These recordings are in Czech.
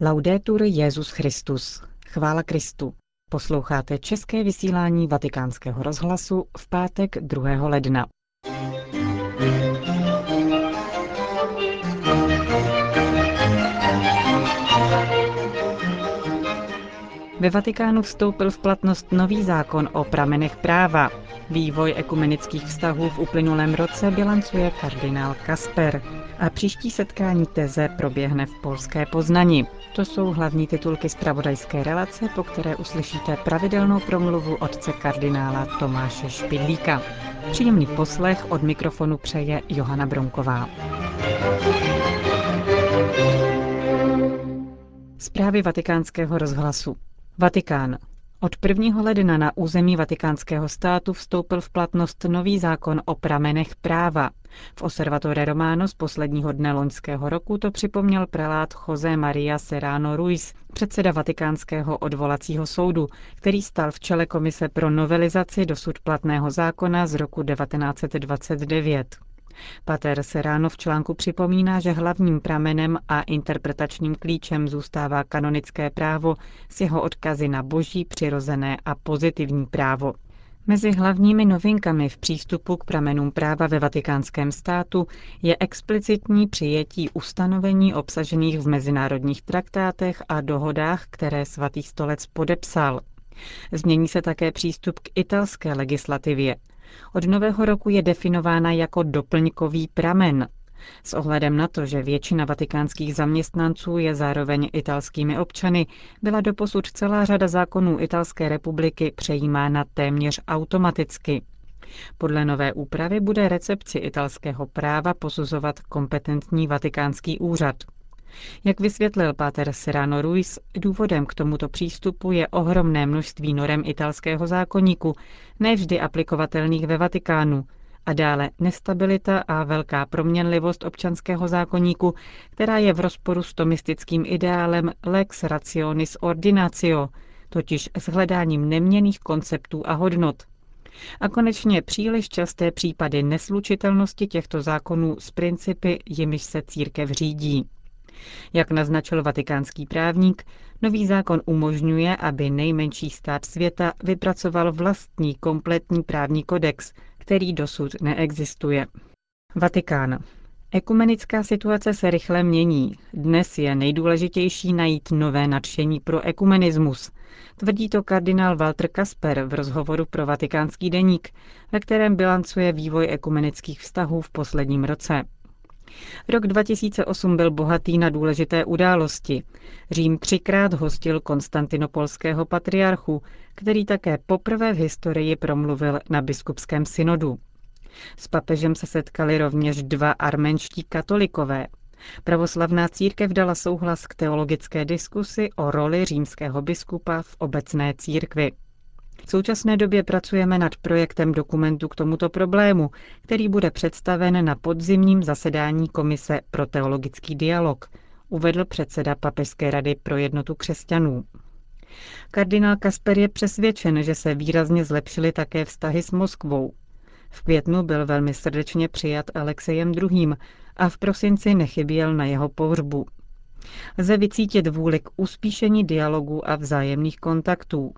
Laudetur Jezus Christus. Chvála Kristu. Posloucháte české vysílání Vatikánského rozhlasu v pátek 2. ledna. Ve Vatikánu vstoupil v platnost nový zákon o pramenech práva. Vývoj ekumenických vztahů v uplynulém roce bilancuje kardinál Kasper. A příští setkání teze proběhne v polské Poznani. To jsou hlavní titulky zpravodajské relace, po které uslyšíte pravidelnou promluvu otce kardinála Tomáše Špidlíka. Příjemný poslech od mikrofonu přeje Johana Bronková. Zprávy vatikánského rozhlasu. Vatikán. Od 1. ledna na území vatikánského státu vstoupil v platnost nový zákon o pramenech práva. V Observatore Romano z posledního dne loňského roku to připomněl prelát José Maria Serrano Ruiz, předseda vatikánského odvolacího soudu, který stal v čele komise pro novelizaci dosud platného zákona z roku 1929. Pater Serrano v článku připomíná, že hlavním pramenem a interpretačním klíčem zůstává kanonické právo s jeho odkazy na boží, přirozené a pozitivní právo. Mezi hlavními novinkami v přístupu k pramenům práva ve vatikánském státu je explicitní přijetí ustanovení obsažených v mezinárodních traktátech a dohodách, které svatý stolec podepsal. Změní se také přístup k italské legislativě. Od nového roku je definována jako doplňkový pramen. S ohledem na to, že většina vatikánských zaměstnanců je zároveň italskými občany, byla doposud celá řada zákonů Italské republiky přejímána téměř automaticky. Podle nové úpravy bude recepci italského práva posuzovat kompetentní vatikánský úřad. Jak vysvětlil páter Serrano Ruiz, důvodem k tomuto přístupu je ohromné množství norem italského zákoníku, nevždy aplikovatelných ve Vatikánu, a dále nestabilita a velká proměnlivost občanského zákoníku, která je v rozporu s tomistickým ideálem lex rationis ordinatio, totiž s hledáním neměných konceptů a hodnot. A konečně příliš časté případy neslučitelnosti těchto zákonů s principy, jimiž se církev řídí. Jak naznačil vatikánský právník, nový zákon umožňuje, aby nejmenší stát světa vypracoval vlastní kompletní právní kodex, který dosud neexistuje. Vatikán. Ekumenická situace se rychle mění. Dnes je nejdůležitější najít nové nadšení pro ekumenismus. Tvrdí to kardinál Walter Kasper v rozhovoru pro vatikánský deník, ve kterém bilancuje vývoj ekumenických vztahů v posledním roce. Rok 2008 byl bohatý na důležité události. Řím třikrát hostil konstantinopolského patriarchu, který také poprvé v historii promluvil na biskupském synodu. S papežem se setkali rovněž dva arménští katolikové. Pravoslavná církev dala souhlas k teologické diskusi o roli římského biskupa v obecné církvi. V současné době pracujeme nad projektem dokumentu k tomuto problému, který bude představen na podzimním zasedání Komise pro teologický dialog, uvedl předseda Papežské rady pro jednotu křesťanů. Kardinál Kasper je přesvědčen, že se výrazně zlepšily také vztahy s Moskvou. V květnu byl velmi srdečně přijat Alexejem II. a v prosinci nechyběl na jeho pohřbu. Lze vycítit vůli k uspíšení dialogu a vzájemných kontaktů,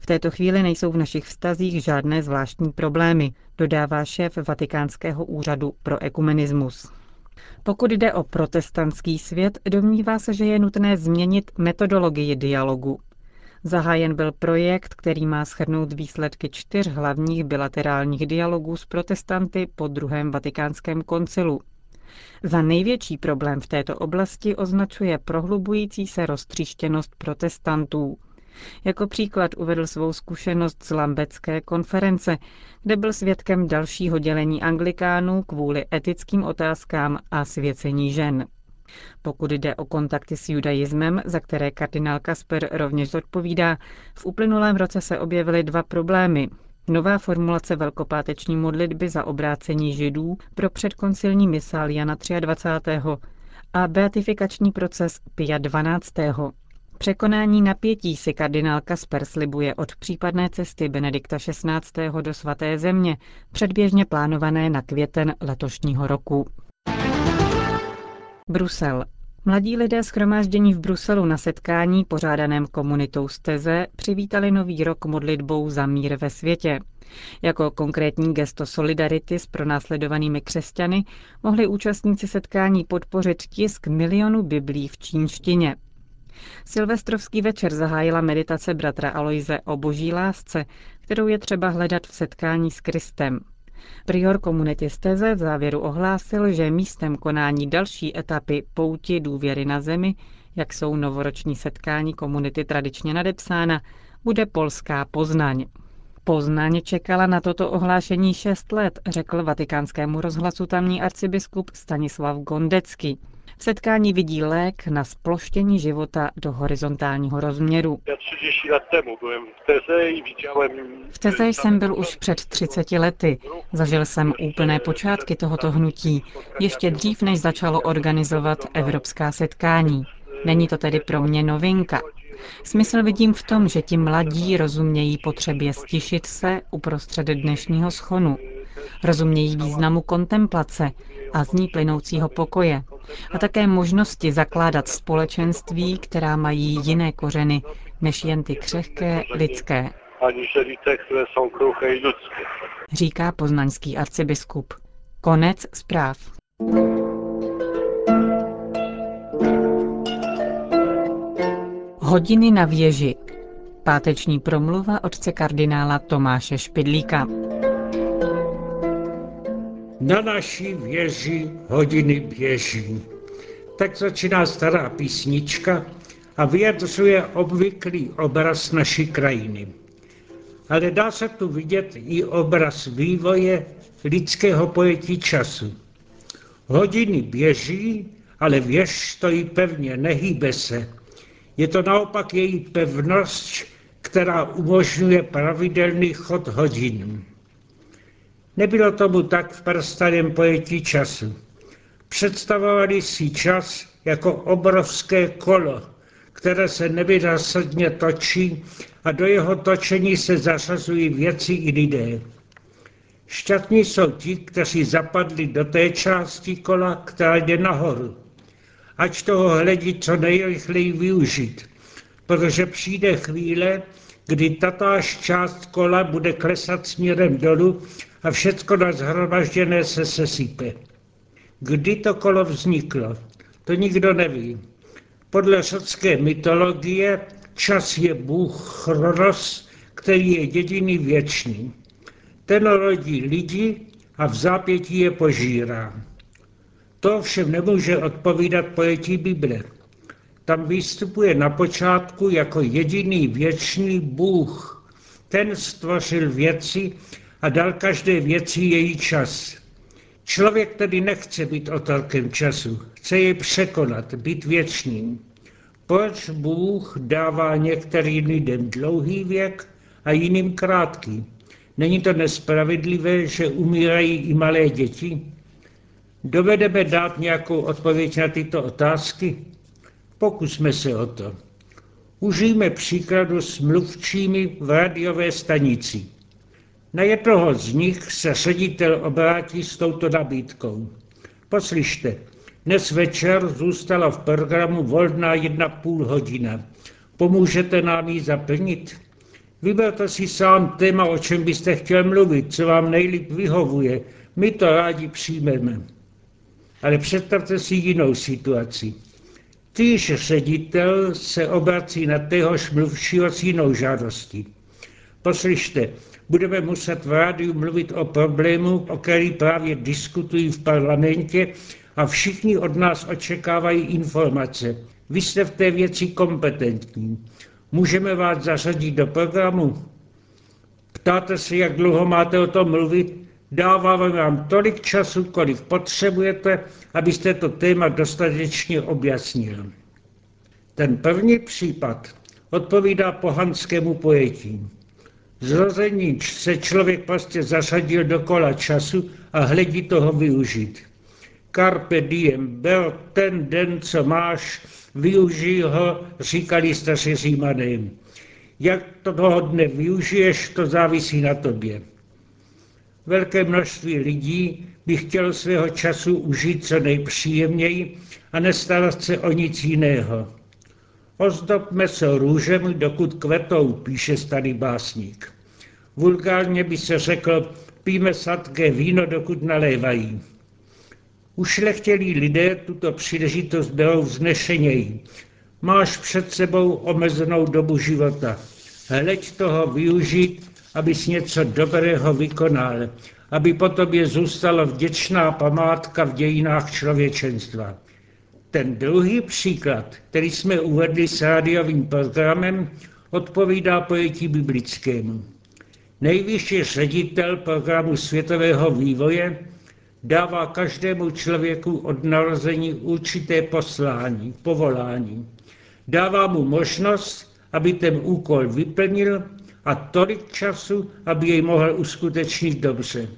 v této chvíli nejsou v našich vztazích žádné zvláštní problémy, dodává šéf Vatikánského úřadu pro ekumenismus. Pokud jde o protestantský svět, domnívá se, že je nutné změnit metodologii dialogu. Zahájen byl projekt, který má schrnout výsledky čtyř hlavních bilaterálních dialogů s protestanty po druhém vatikánském koncilu. Za největší problém v této oblasti označuje prohlubující se roztříštěnost protestantů. Jako příklad uvedl svou zkušenost z Lambecké konference, kde byl svědkem dalšího dělení anglikánů kvůli etickým otázkám a svěcení žen. Pokud jde o kontakty s judaismem, za které kardinál Kasper rovněž zodpovídá, v uplynulém roce se objevily dva problémy. Nová formulace velkopáteční modlitby za obrácení židů pro předkoncilní misál Jana 23. a beatifikační proces Pia 12. Překonání napětí si kardinál Kasper slibuje od případné cesty Benedikta XVI. do svaté země, předběžně plánované na květen letošního roku. Brusel. Mladí lidé schromáždění v Bruselu na setkání pořádaném komunitou Steze přivítali nový rok modlitbou za mír ve světě. Jako konkrétní gesto solidarity s pronásledovanými křesťany mohli účastníci setkání podpořit tisk milionu biblí v čínštině. Silvestrovský večer zahájila meditace bratra Aloise o boží lásce, kterou je třeba hledat v setkání s Kristem. Prior komunity Steze v závěru ohlásil, že místem konání další etapy pouti důvěry na zemi, jak jsou novoroční setkání komunity tradičně nadepsána, bude polská Poznaň. Poznaň čekala na toto ohlášení šest let, řekl vatikánskému rozhlasu tamní arcibiskup Stanislav Gondecký. V setkání vidí lék na sploštění života do horizontálního rozměru. V Teze jsem byl už před 30 lety. Zažil jsem úplné počátky tohoto hnutí, ještě dřív, než začalo organizovat evropská setkání. Není to tedy pro mě novinka. Smysl vidím v tom, že ti mladí rozumějí potřebě stišit se uprostřed dnešního schonu. Rozumějí významu kontemplace a z ní plynoucího pokoje a také možnosti zakládat společenství, která mají jiné kořeny než jen ty křehké lidské. Říká poznaňský arcibiskup. Konec zpráv. Hodiny na věži. Páteční promluva otce kardinála Tomáše Špidlíka. Na naší věži hodiny běží. Tak začíná stará písnička a vyjadřuje obvyklý obraz naší krajiny. Ale dá se tu vidět i obraz vývoje lidského pojetí času. Hodiny běží, ale věž stojí pevně, nehýbe se. Je to naopak její pevnost, která umožňuje pravidelný chod hodin. Nebylo tomu tak v prastarém pojetí času. Představovali si čas jako obrovské kolo, které se nevynásadně točí a do jeho točení se zařazují věci i lidé. Šťastní jsou ti, kteří zapadli do té části kola, která jde nahoru. Ať toho hledí co nejrychleji využít, protože přijde chvíle, kdy tatáž část kola bude klesat směrem dolů a všecko nazhromažděné se sesype. Kdy to kolo vzniklo, to nikdo neví. Podle řecké mytologie čas je bůh Chronos, který je jediný věčný. Ten rodí lidi a v zápětí je požírá. To všem nemůže odpovídat pojetí Bible. Tam vystupuje na počátku jako jediný věčný Bůh. Ten stvořil věci a dal každé věci její čas. Člověk tedy nechce být otrokem času, chce jej překonat, být věčným. Proč Bůh dává některým lidem dlouhý věk a jiným krátký? Není to nespravedlivé, že umírají i malé děti? Dovedeme dát nějakou odpověď na tyto otázky? Pokusme se o to. Užijme příkladu s mluvčími v radiové stanici. Na jednoho z nich se ředitel obrátí s touto nabídkou. Poslyšte, dnes večer zůstala v programu volná jedna půl hodina. Pomůžete nám ji zaplnit? Vyberte si sám téma, o čem byste chtěl mluvit, co vám nejlíp vyhovuje. My to rádi přijmeme. Ale představte si jinou situaci. Týž ředitel se obrací na téhož mluvšího s jinou žádostí. Poslyšte, budeme muset v rádiu mluvit o problému, o který právě diskutují v parlamentě a všichni od nás očekávají informace. Vy jste v té věci kompetentní. Můžeme vás zařadit do programu? Ptáte se, jak dlouho máte o tom mluvit? Dáváme vám tolik času, kolik potřebujete, abyste to téma dostatečně objasnil. Ten první případ odpovídá pohanskému pojetí. Zrození se člověk prostě zasadil do kola času a hledí toho využít. Carpe diem, byl ten den, co máš, využij ho, říkali staří římané. Jak toho dne využiješ, to závisí na tobě. Velké množství lidí by chtělo svého času užít co nejpříjemněji a nestarat se o nic jiného. Ozdobme se růžemi, dokud kvetou, píše starý básník. Vulgárně by se řekl, píme sladké víno, dokud nalévají. Ušlechtělí lidé tuto příležitost berou vznešeněji. Máš před sebou omezenou dobu života. Hleď toho využít, abys něco dobrého vykonal, aby po tobě zůstala vděčná památka v dějinách člověčenstva. Ten druhý příklad, který jsme uvedli s rádiovým programem, odpovídá pojetí biblickému. Nejvyšší ředitel programu světového vývoje dává každému člověku od narození určité poslání, povolání. Dává mu možnost, aby ten úkol vyplnil a tolik času, aby jej mohl uskutečnit dobře.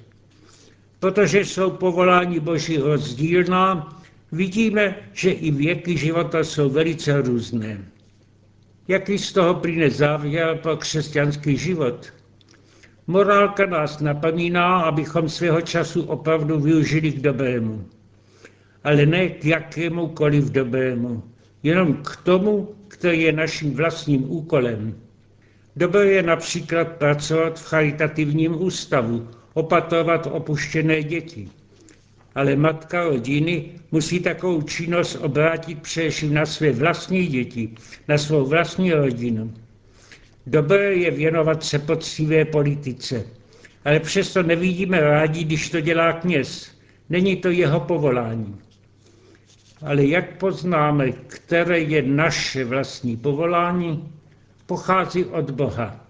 Protože jsou povolání Boží rozdílná, vidíme, že i věky života jsou velice různé. Jaký z toho plyne závěr pro křesťanský život? Morálka nás napomíná, abychom svého času opravdu využili k dobrému. Ale ne k jakémukoliv dobrému, jenom k tomu, který je naším vlastním úkolem. Dobré je například pracovat v charitativním ústavu, opatrovat opuštěné děti. Ale matka rodiny musí takovou činnost obrátit především na své vlastní děti, na svou vlastní rodinu. Dobré je věnovat se poctivé politice, ale přesto nevidíme rádi, když to dělá kněz. Není to jeho povolání. Ale jak poznáme, které je naše vlastní povolání? Pochází od Boha.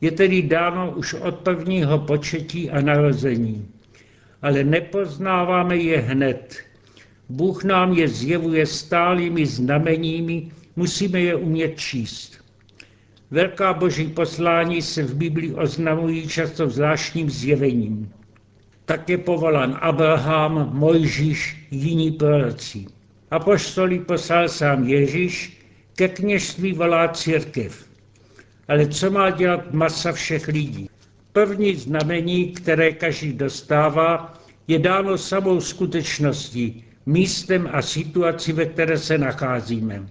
Je tedy dáno už od prvního početí a narození. Ale nepoznáváme je hned. Bůh nám je zjevuje stálými znameními, musíme je umět číst. Velká boží poslání se v Biblii oznamují často zvláštním zjevením. Tak je povolán Abraham, Mojžíš, jiní proroci. Apoštolí poslal sám Ježíš, ke kněžství volá církev. Ale co má dělat masa všech lidí? První znamení, které každý dostává, je dáno samou skutečností, místem a situací, ve které se nacházíme.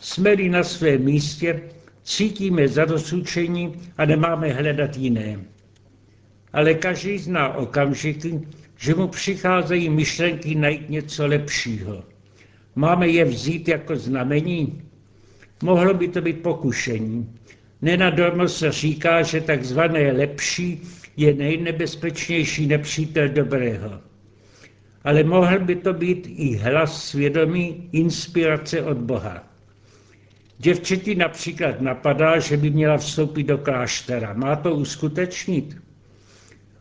Jsme-li na svém místě, cítíme zadosučení a nemáme hledat jiné. Ale každý zná okamžiky, že mu přicházejí myšlenky najít něco lepšího. Máme je vzít jako znamení? Mohlo by to být pokušení. Nenadormo se říká, že takzvané lepší je nejnebezpečnější nepřítel dobrého. Ale mohl by to být i hlas svědomí, inspirace od Boha. Děvčeti například napadá, že by měla vstoupit do kláštera. Má to uskutečnit?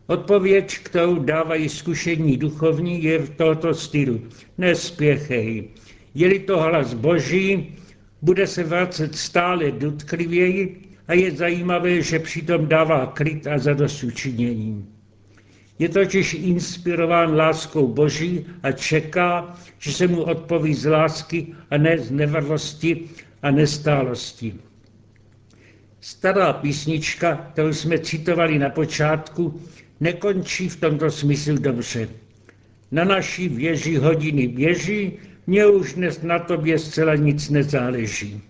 Odpověď, kterou dávají zkušení duchovní, je v tohoto stylu. Nespěchej. Je-li to hlas boží, bude se vracet stále dotklivěji a je zajímavé, že přitom dává klid a zadosučinění. Je totiž inspirován láskou Boží a čeká, že se mu odpoví z lásky a ne z nevrlosti a nestálosti. Stará písnička, kterou jsme citovali na počátku, nekončí v tomto smyslu dobře. Na naší věži hodiny běží, mně už dnes na tobě zcela nic nezáleží.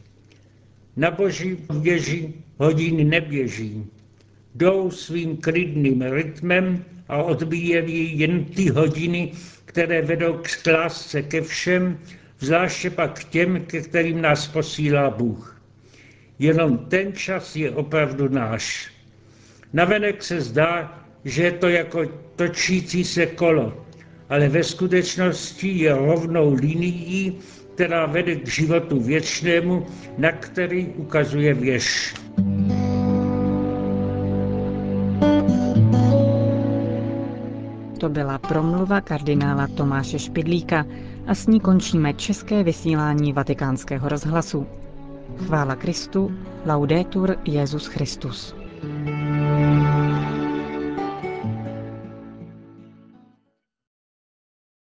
Na boží věži hodiny neběží. Jdou svým klidným rytmem a odbíjejí jen ty hodiny, které vedou k lásce ke všem, zvláště pak k těm, ke kterým nás posílá Bůh. Jenom ten čas je opravdu náš. Navenek se zdá, že je to jako točící se kolo, ale ve skutečnosti je rovnou linií, která vede k životu věčnému, na který ukazuje věž. To byla promluva kardinála Tomáše Špidlíka a s ní končíme české vysílání vatikánského rozhlasu. Chvála Kristu, laudetur Jezus Christus. thank you